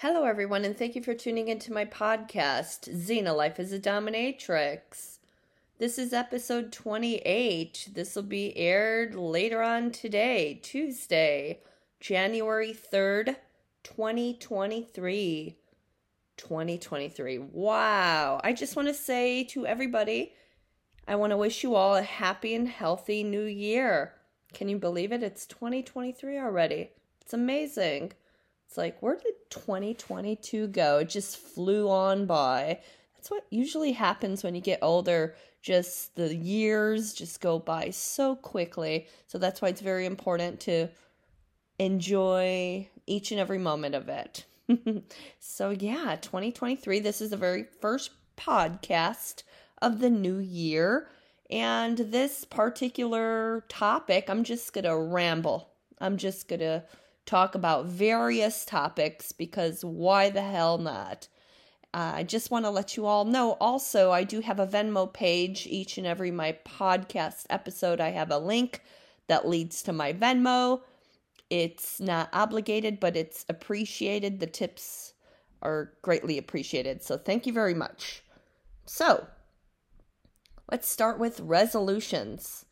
Hello, everyone, and thank you for tuning into my podcast, Xena Life as a Dominatrix. This is episode 28. This will be aired later on today, Tuesday, January 3rd, 2023. 2023. Wow. I just want to say to everybody, I want to wish you all a happy and healthy new year. Can you believe it? It's 2023 already. It's amazing. It's like, where did 2022 go? It just flew on by. That's what usually happens when you get older. Just the years just go by so quickly. So that's why it's very important to enjoy each and every moment of it. so, yeah, 2023, this is the very first podcast of the new year. And this particular topic, I'm just going to ramble. I'm just going to talk about various topics because why the hell not? Uh, I just want to let you all know also, I do have a Venmo page. Each and every my podcast episode, I have a link that leads to my Venmo. It's not obligated, but it's appreciated. The tips are greatly appreciated. So thank you very much. So, let's start with resolutions.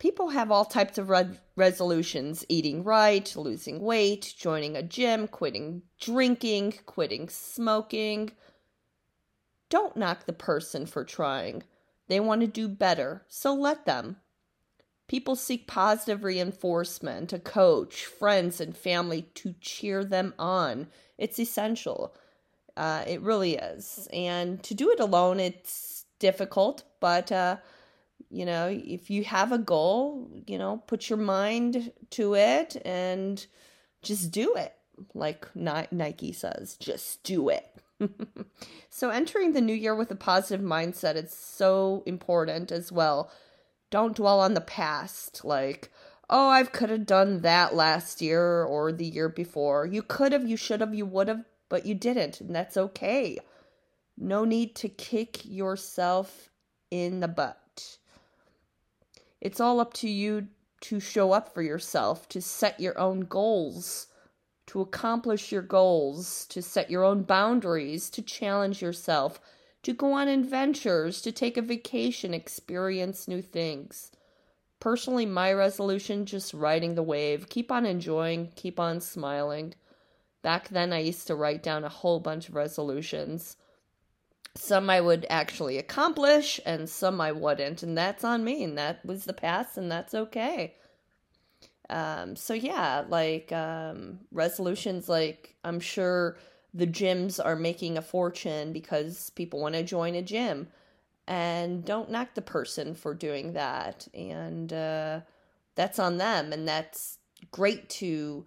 People have all types of re- resolutions eating right, losing weight, joining a gym, quitting drinking, quitting smoking. Don't knock the person for trying. They want to do better, so let them. People seek positive reinforcement, a coach, friends, and family to cheer them on. It's essential. Uh, it really is. And to do it alone, it's difficult, but uh, you know, if you have a goal, you know, put your mind to it and just do it. Like Nike says, just do it. so entering the new year with a positive mindset is so important as well. Don't dwell on the past like, oh, I could have done that last year or the year before. You could have, you should have, you would have, but you didn't, and that's okay. No need to kick yourself in the butt. It's all up to you to show up for yourself, to set your own goals, to accomplish your goals, to set your own boundaries, to challenge yourself, to go on adventures, to take a vacation, experience new things. Personally, my resolution just riding the wave, keep on enjoying, keep on smiling. Back then, I used to write down a whole bunch of resolutions some I would actually accomplish and some I wouldn't and that's on me and that was the past and that's okay. Um so yeah, like um resolutions like I'm sure the gyms are making a fortune because people want to join a gym and don't knock the person for doing that and uh that's on them and that's great to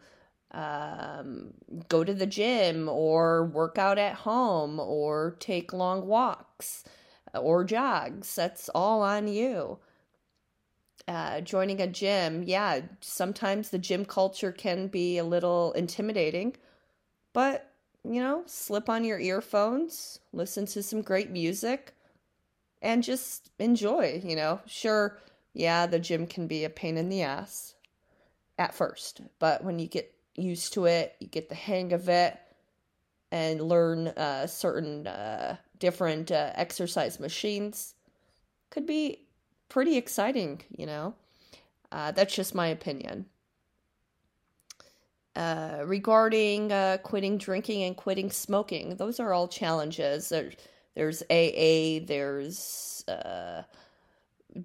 um, go to the gym or work out at home or take long walks or jogs. That's all on you. Uh, joining a gym, yeah, sometimes the gym culture can be a little intimidating, but you know, slip on your earphones, listen to some great music, and just enjoy. You know, sure, yeah, the gym can be a pain in the ass at first, but when you get used to it, you get the hang of it, and learn uh, certain uh, different uh, exercise machines. Could be pretty exciting, you know. Uh, that's just my opinion. Uh, regarding uh, quitting drinking and quitting smoking, those are all challenges. There, there's AA, there's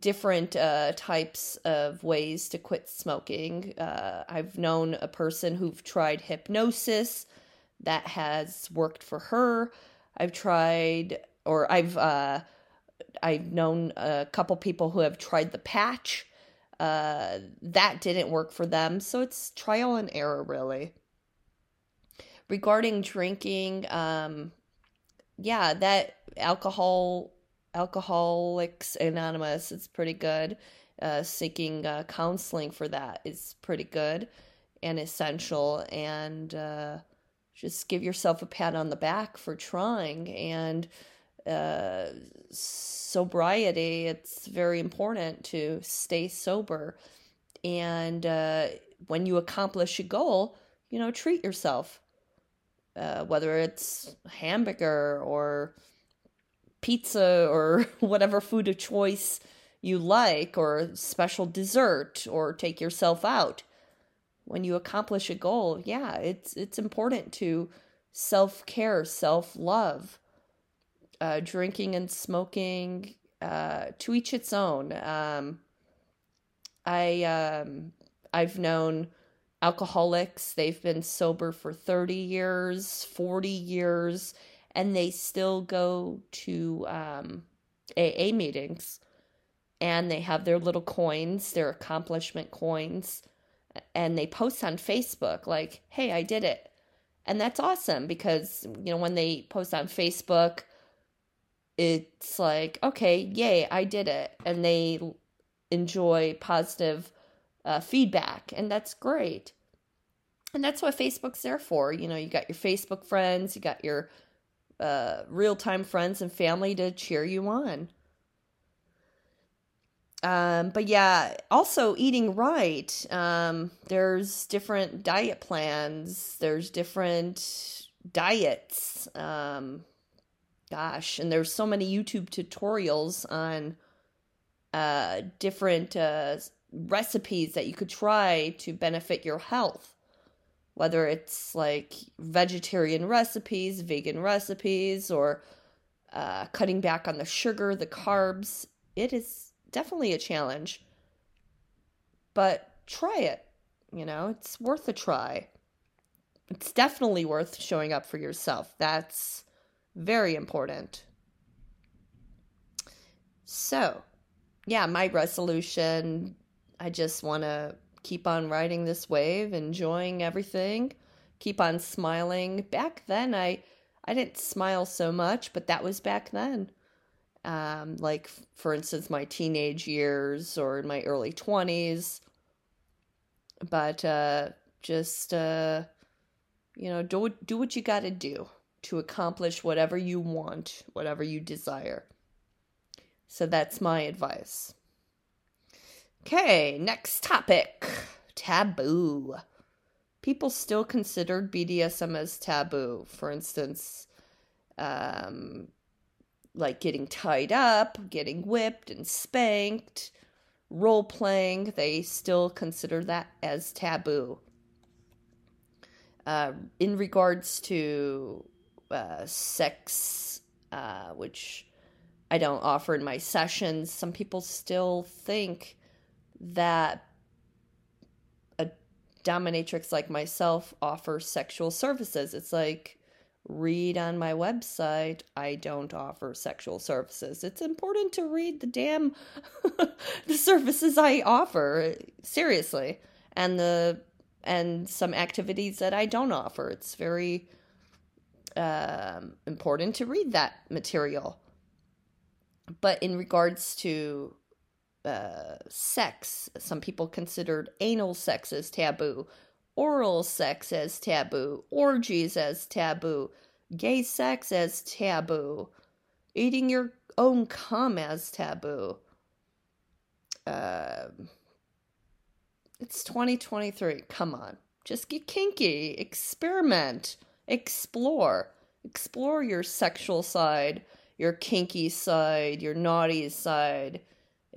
different uh, types of ways to quit smoking. Uh, I've known a person who've tried hypnosis that has worked for her. I've tried, or I've uh, I've known a couple people who have tried the patch. Uh, that didn't work for them, so it's trial and error, really. Regarding drinking, um, yeah, that alcohol Alcoholics Anonymous. It's pretty good. Uh, seeking uh, counseling for that is pretty good and essential. And uh, just give yourself a pat on the back for trying. And uh, sobriety, it's very important to stay sober. And uh, when you accomplish a goal, you know, treat yourself. uh, whether it's hamburger or pizza or whatever food of choice you like, or special dessert, or take yourself out. When you accomplish a goal, yeah, it's it's important to self care, self love. Uh, drinking and smoking, uh, to each its own. Um, I um, I've known alcoholics. They've been sober for 30 years, 40 years, and they still go to um, AA meetings and they have their little coins, their accomplishment coins, and they post on Facebook, like, hey, I did it. And that's awesome because, you know, when they post on Facebook, it's like, okay, yay, I did it. And they enjoy positive uh, feedback, and that's great. And that's what Facebook's there for. You know, you got your Facebook friends, you got your uh, real time friends and family to cheer you on. Um, but yeah, also eating right. Um, there's different diet plans. There's different diets. Um, gosh, and there's so many YouTube tutorials on uh, different uh, recipes that you could try to benefit your health. Whether it's like vegetarian recipes, vegan recipes, or uh, cutting back on the sugar, the carbs, it is definitely a challenge. But try it. You know, it's worth a try. It's definitely worth showing up for yourself. That's very important. So, yeah, my resolution I just want to keep on riding this wave, enjoying everything, keep on smiling. Back then, I I didn't smile so much, but that was back then. Um, like for instance, my teenage years or in my early twenties. But uh, just uh, you know, do do what you got to do to accomplish whatever you want, whatever you desire. So that's my advice. Okay, next topic taboo. People still considered BDSM as taboo. For instance, um, like getting tied up, getting whipped and spanked, role playing, they still consider that as taboo. Uh, in regards to uh, sex, uh, which I don't offer in my sessions, some people still think that a dominatrix like myself offers sexual services. It's like, read on my website, I don't offer sexual services. It's important to read the damn the services I offer, seriously. And the and some activities that I don't offer. It's very um, important to read that material. But in regards to uh, sex, some people considered anal sex as taboo, oral sex as taboo, orgies as taboo, gay sex as taboo, eating your own cum as taboo. Uh, it's 2023. Come on. Just get kinky, experiment, explore. Explore your sexual side, your kinky side, your naughty side.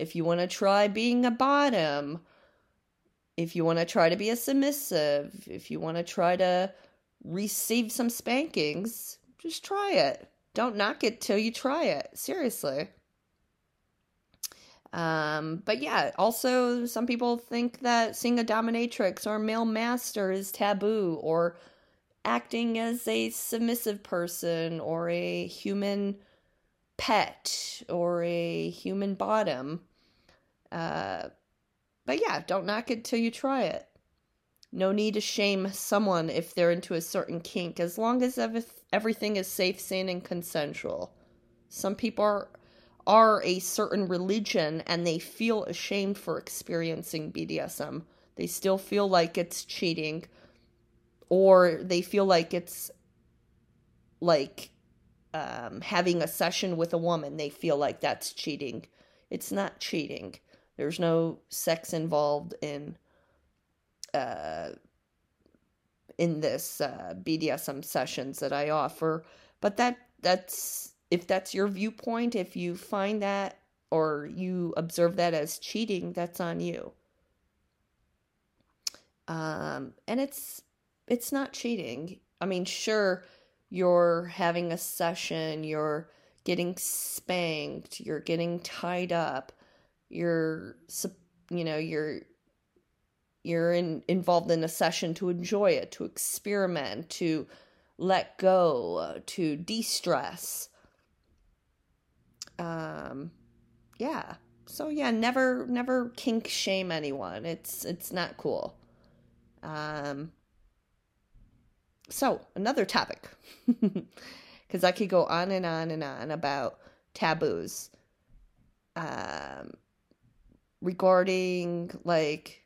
If you want to try being a bottom, if you want to try to be a submissive, if you want to try to receive some spankings, just try it. Don't knock it till you try it. Seriously. Um, but yeah, also some people think that seeing a dominatrix or male master is taboo, or acting as a submissive person or a human pet or a human bottom. Uh, but yeah, don't knock it till you try it. No need to shame someone if they're into a certain kink, as long as everything is safe, sane, and consensual. Some people are, are a certain religion and they feel ashamed for experiencing BDSM. They still feel like it's cheating, or they feel like it's like um, having a session with a woman, they feel like that's cheating. It's not cheating. There's no sex involved in uh, in this uh, BDSM sessions that I offer. But that that's if that's your viewpoint, if you find that or you observe that as cheating, that's on you. Um, and it's it's not cheating. I mean, sure, you're having a session, you're getting spanked, you're getting tied up, you're you know, you're you're in, involved in a session to enjoy it, to experiment, to let go, to de-stress. Um yeah. So yeah, never never kink shame anyone. It's it's not cool. Um so another topic because I could go on and on and on about taboos um, regarding like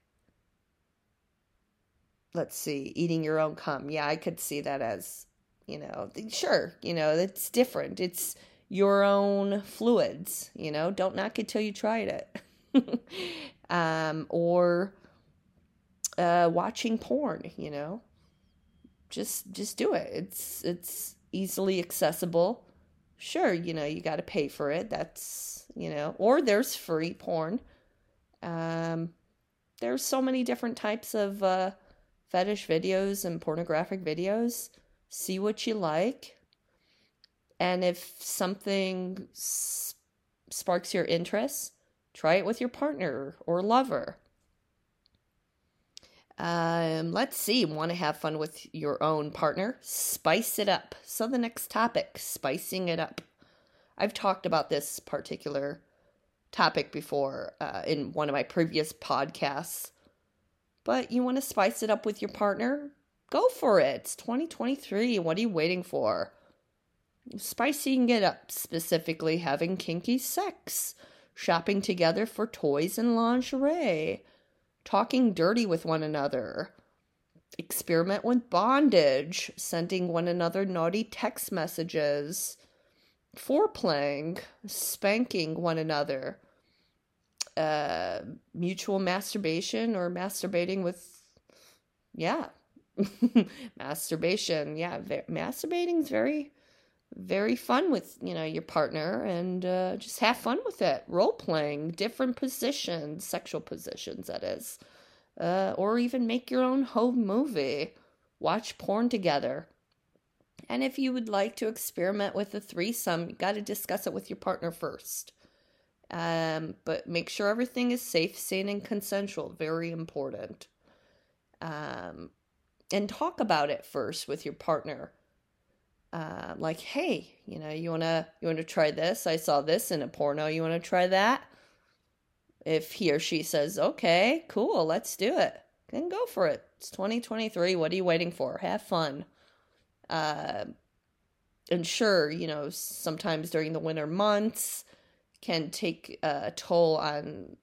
let's see eating your own cum yeah i could see that as you know sure you know it's different it's your own fluids you know don't knock it till you tried it um, or uh, watching porn you know just just do it. It's it's easily accessible. Sure, you know, you got to pay for it. That's, you know, or there's free porn. Um there's so many different types of uh fetish videos and pornographic videos. See what you like. And if something s- sparks your interest, try it with your partner or lover. Um, let's see. Want to have fun with your own partner? Spice it up. So, the next topic spicing it up. I've talked about this particular topic before uh, in one of my previous podcasts. But you want to spice it up with your partner? Go for it. It's 2023. What are you waiting for? Spicing it up, specifically having kinky sex, shopping together for toys and lingerie talking dirty with one another, experiment with bondage, sending one another naughty text messages, foreplaying, spanking one another, uh, mutual masturbation or masturbating with, yeah, masturbation. Yeah, masturbating is very very fun with you know your partner and uh, just have fun with it. Role playing different positions sexual positions that is. Uh, or even make your own home movie. Watch porn together. And if you would like to experiment with a threesome you got to discuss it with your partner first um, but make sure everything is safe sane and consensual very important um, and talk about it first with your partner uh, like, hey, you know, you wanna you wanna try this? I saw this in a porno. You wanna try that? If he or she says, okay, cool, let's do it, then go for it. It's 2023. What are you waiting for? Have fun. Uh, and sure, you know, sometimes during the winter months can take a toll on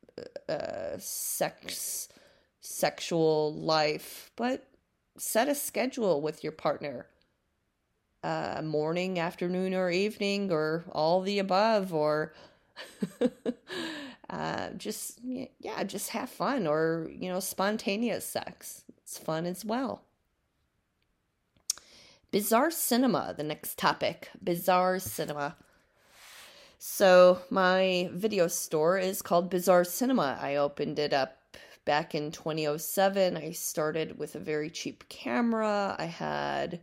uh, sex, sexual life, but set a schedule with your partner uh, morning, afternoon, or evening, or all the above, or uh, just yeah, just have fun, or you know, spontaneous sex. It's fun as well. Bizarre cinema, the next topic. Bizarre cinema. So, my video store is called Bizarre Cinema. I opened it up back in 2007. I started with a very cheap camera. I had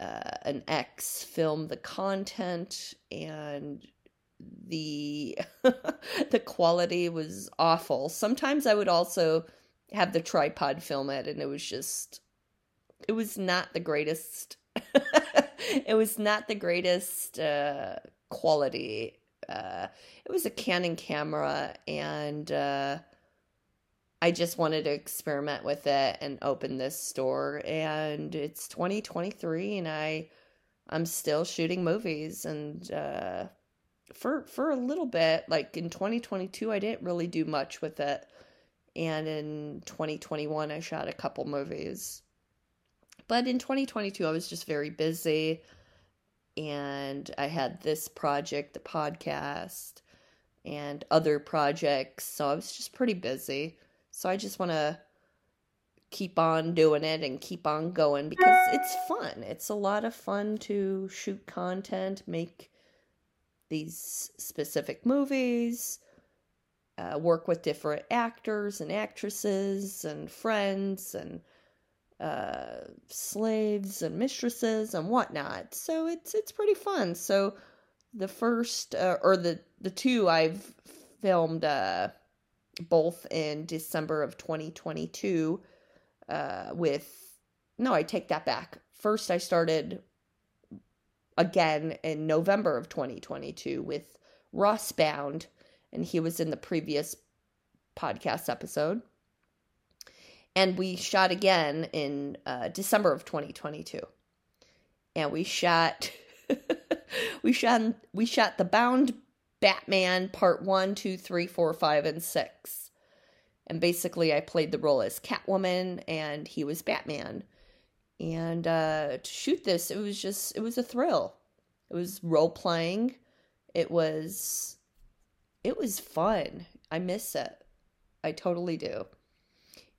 uh, an ex film the content and the the quality was awful. Sometimes I would also have the tripod film it and it was just it was not the greatest it was not the greatest uh, quality. Uh, it was a Canon camera and uh, I just wanted to experiment with it and open this store and it's 2023 and I I'm still shooting movies and uh for for a little bit like in 2022 I didn't really do much with it and in 2021 I shot a couple movies. But in 2022 I was just very busy and I had this project, the podcast and other projects, so I was just pretty busy. So I just want to keep on doing it and keep on going because it's fun. It's a lot of fun to shoot content, make these specific movies, uh, work with different actors and actresses and friends and uh, slaves and mistresses and whatnot. So it's it's pretty fun. So the first uh, or the the two I've filmed uh, both in December of 2022 uh, with no, I take that back. First, I started again in November of 2022 with Ross Bound, and he was in the previous podcast episode. And we shot again in uh, December of 2022. And we shot, we shot, we shot the Bound Batman Part One, Two, Three, Four, Five, and Six. And basically, I played the role as Catwoman, and he was Batman. And uh, to shoot this it was just it was a thrill. It was role playing it was it was fun. I miss it. I totally do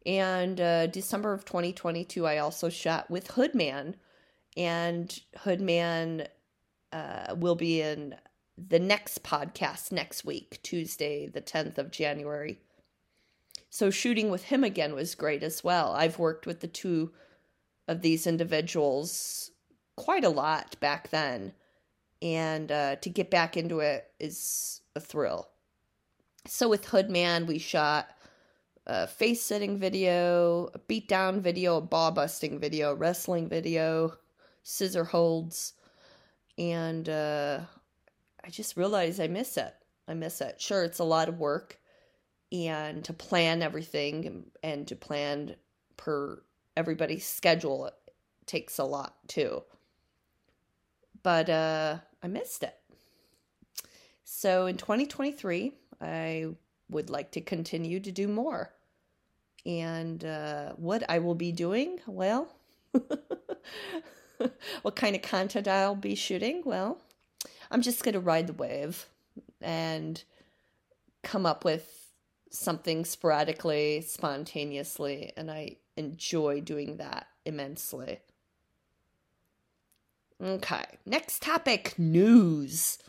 and uh, december of 2022 i also shot with hoodman and hoodman uh, will be in the next podcast next week tuesday the 10th of january so shooting with him again was great as well i've worked with the two of these individuals quite a lot back then. And uh, to get back into it is a thrill. So with Hoodman, we shot a face sitting video, a beatdown video, a ball busting video, a wrestling video, scissor holds, and uh, I just realized I miss it. I miss it. Sure, it's a lot of work, and to plan everything and, and to plan per everybody's schedule takes a lot too. But uh, I missed it. So in 2023, I would like to continue to do more. And uh, what I will be doing, well, what kind of content I'll be shooting, well, I'm just going to ride the wave and come up with something sporadically, spontaneously, and I enjoy doing that immensely. Okay, next topic news.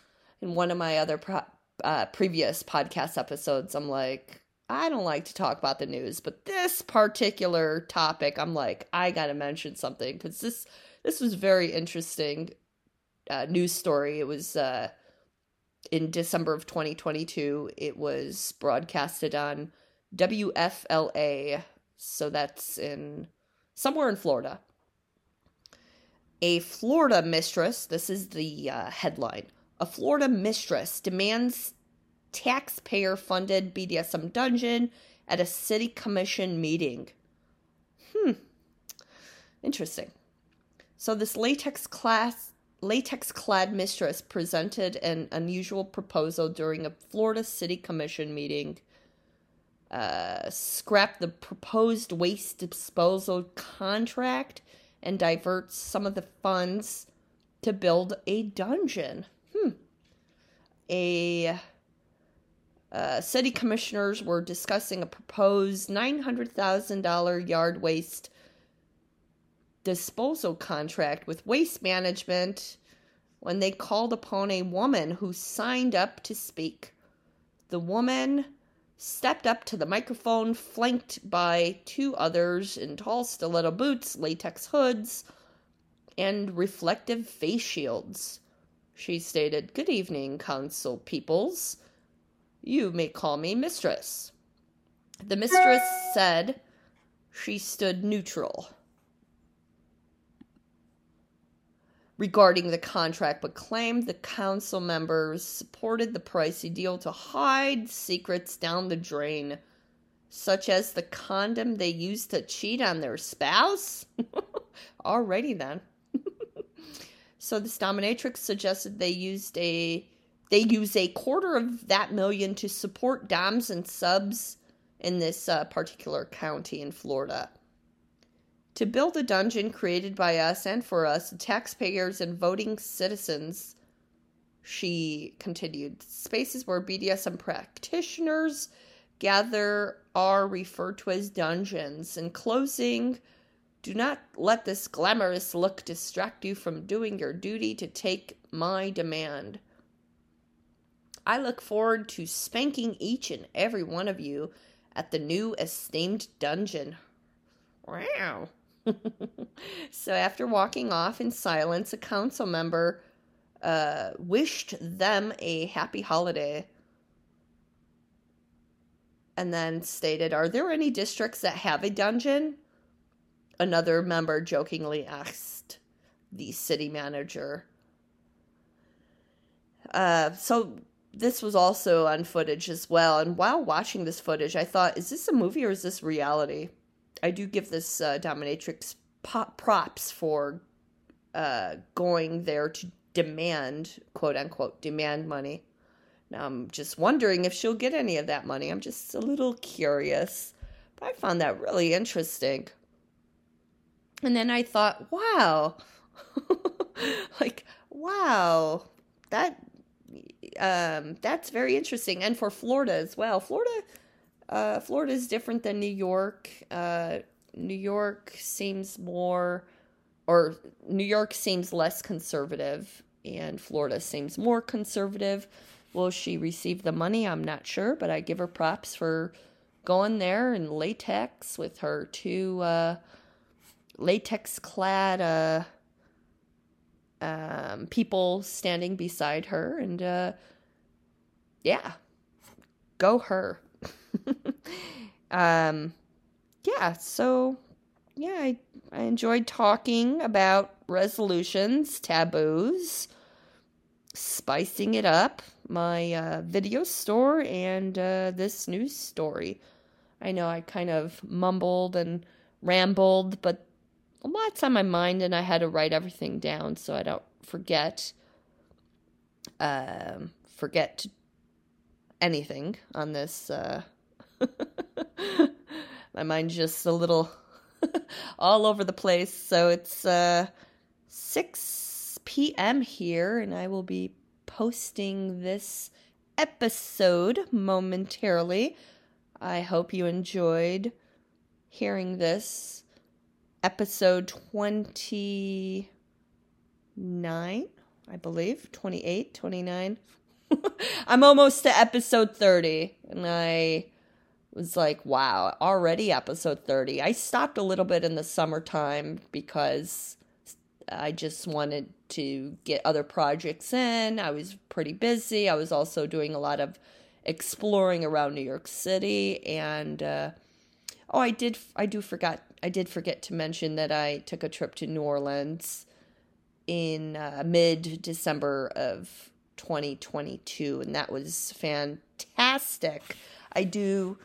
In one of my other pro- uh, previous podcast episodes, I'm like, I don't like to talk about the news, but this particular topic, I'm like, I gotta mention something because this this was very interesting uh, news story. It was uh, in December of 2022. It was broadcasted on WFLA so that's in somewhere in Florida. A Florida mistress, this is the uh, headline. A Florida mistress demands taxpayer funded BDSM dungeon at a city commission meeting. Hmm. Interesting. So this latex class latex clad mistress presented an unusual proposal during a Florida City Commission meeting uh, scrap the proposed waste disposal contract and divert some of the funds to build a dungeon. A uh, city commissioners were discussing a proposed $900,000 yard waste disposal contract with Waste Management when they called upon a woman who signed up to speak. The woman stepped up to the microphone, flanked by two others in tall stiletto boots, latex hoods, and reflective face shields. She stated, Good evening, Council Peoples. You may call me Mistress. The mistress said she stood neutral. regarding the contract, but claimed the council members supported the pricey deal to hide secrets down the drain, such as the condom they used to cheat on their spouse. Alrighty then. So this dominatrix suggested they used a they use a quarter of that million to support doms and subs in this uh, particular county in Florida to build a dungeon created by us and for us, taxpayers and voting citizens. She continued spaces where BDSM practitioners gather are referred to as dungeons. In closing, do not let this glamorous look distract you from doing your duty to take my demand. I look forward to spanking each and every one of you at the new esteemed dungeon. Wow. so after walking off in silence, a council member uh, wished them a happy holiday and then stated, Are there any districts that have a dungeon? Another member jokingly asked the city manager. Uh, so this was also on footage as well. And while watching this footage, I thought, is this a movie or is this reality? I do give this uh, dominatrix pop- props for uh, going there to demand, quote unquote, demand money. Now I'm just wondering if she'll get any of that money. I'm just a little curious. But I found that really interesting. And then I thought, wow, like, wow, that um, that's very interesting. And for Florida as well. Florida, uh, Florida is different than New York. Uh, New York seems more, or New York seems less conservative, and Florida seems more conservative. Will she receive the money? I'm not sure, but I give her props for going there in latex with her two uh, latex clad uh, um, people standing beside her. And uh, yeah, go her. um, yeah, so yeah, I, I enjoyed talking about resolutions, taboos, spicing it up, my uh, video store, and uh, this news story. I know I kind of mumbled and rambled, but lot's on my mind, and I had to write everything down so I don't forget. Um, forget anything on this. Uh, my mind's just a little all over the place. So it's uh, 6 p.m. here, and I will be posting this episode momentarily. I hope you enjoyed hearing this. Episode 29, I believe. 28, 29. I'm almost to episode 30, and I was like, wow, already episode 30. I stopped a little bit in the summertime because I just wanted to get other projects in. I was pretty busy. I was also doing a lot of exploring around New York City and uh, oh, I did I do forgot I did forget to mention that I took a trip to New Orleans in uh, mid December of 2022 and that was fantastic. I do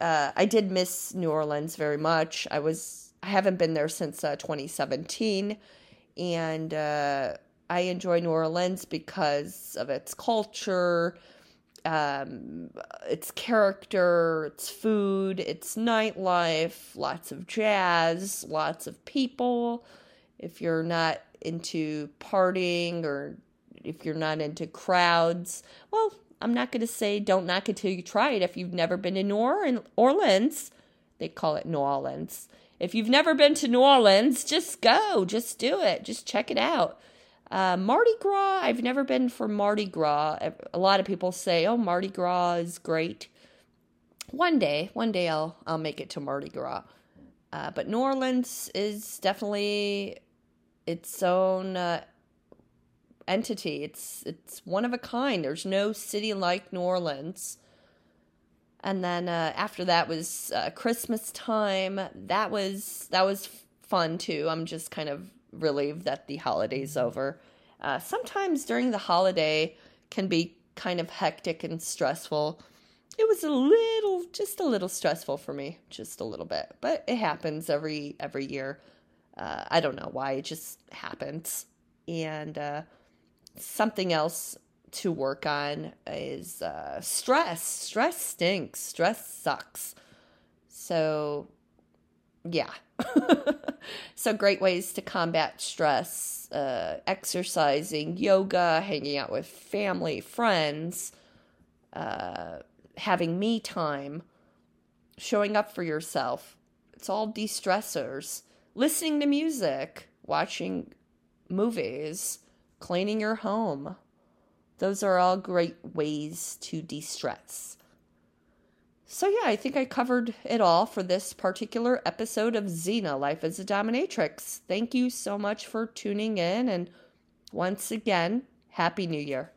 uh, I did miss New Orleans very much. I was I haven't been there since uh, 2017 and uh, I enjoy New Orleans because of its culture, um, its character, its food, its nightlife, lots of jazz, lots of people. If you're not into partying or if you're not into crowds, well, I'm not going to say don't knock it till you try it. If you've never been to New Orleans, they call it New Orleans. If you've never been to New Orleans, just go, just do it, just check it out. Uh, Mardi Gras, I've never been for Mardi Gras. A lot of people say, "Oh, Mardi Gras is great." One day, one day I'll I'll make it to Mardi Gras. Uh, but New Orleans is definitely its own uh, entity. It's it's one of a kind. There's no city like New Orleans and then uh, after that was uh, Christmas time. That was that was fun too. I'm just kind of relieved that the holiday's over. Uh, sometimes during the holiday can be kind of hectic and stressful. It was a little, just a little stressful for me, just a little bit, but it happens every every year. Uh, I don't know why it just happens. And uh, something else to work on is uh, stress. Stress stinks. Stress sucks. So, yeah. so, great ways to combat stress uh, exercising, yoga, hanging out with family, friends, uh, having me time. showing up for yourself. It's all de stressors. Listening to music, watching movies, cleaning your home. Those are all great ways to de stress. So, yeah, I think I covered it all for this particular episode of Xena Life as a Dominatrix. Thank you so much for tuning in. And once again, Happy New Year.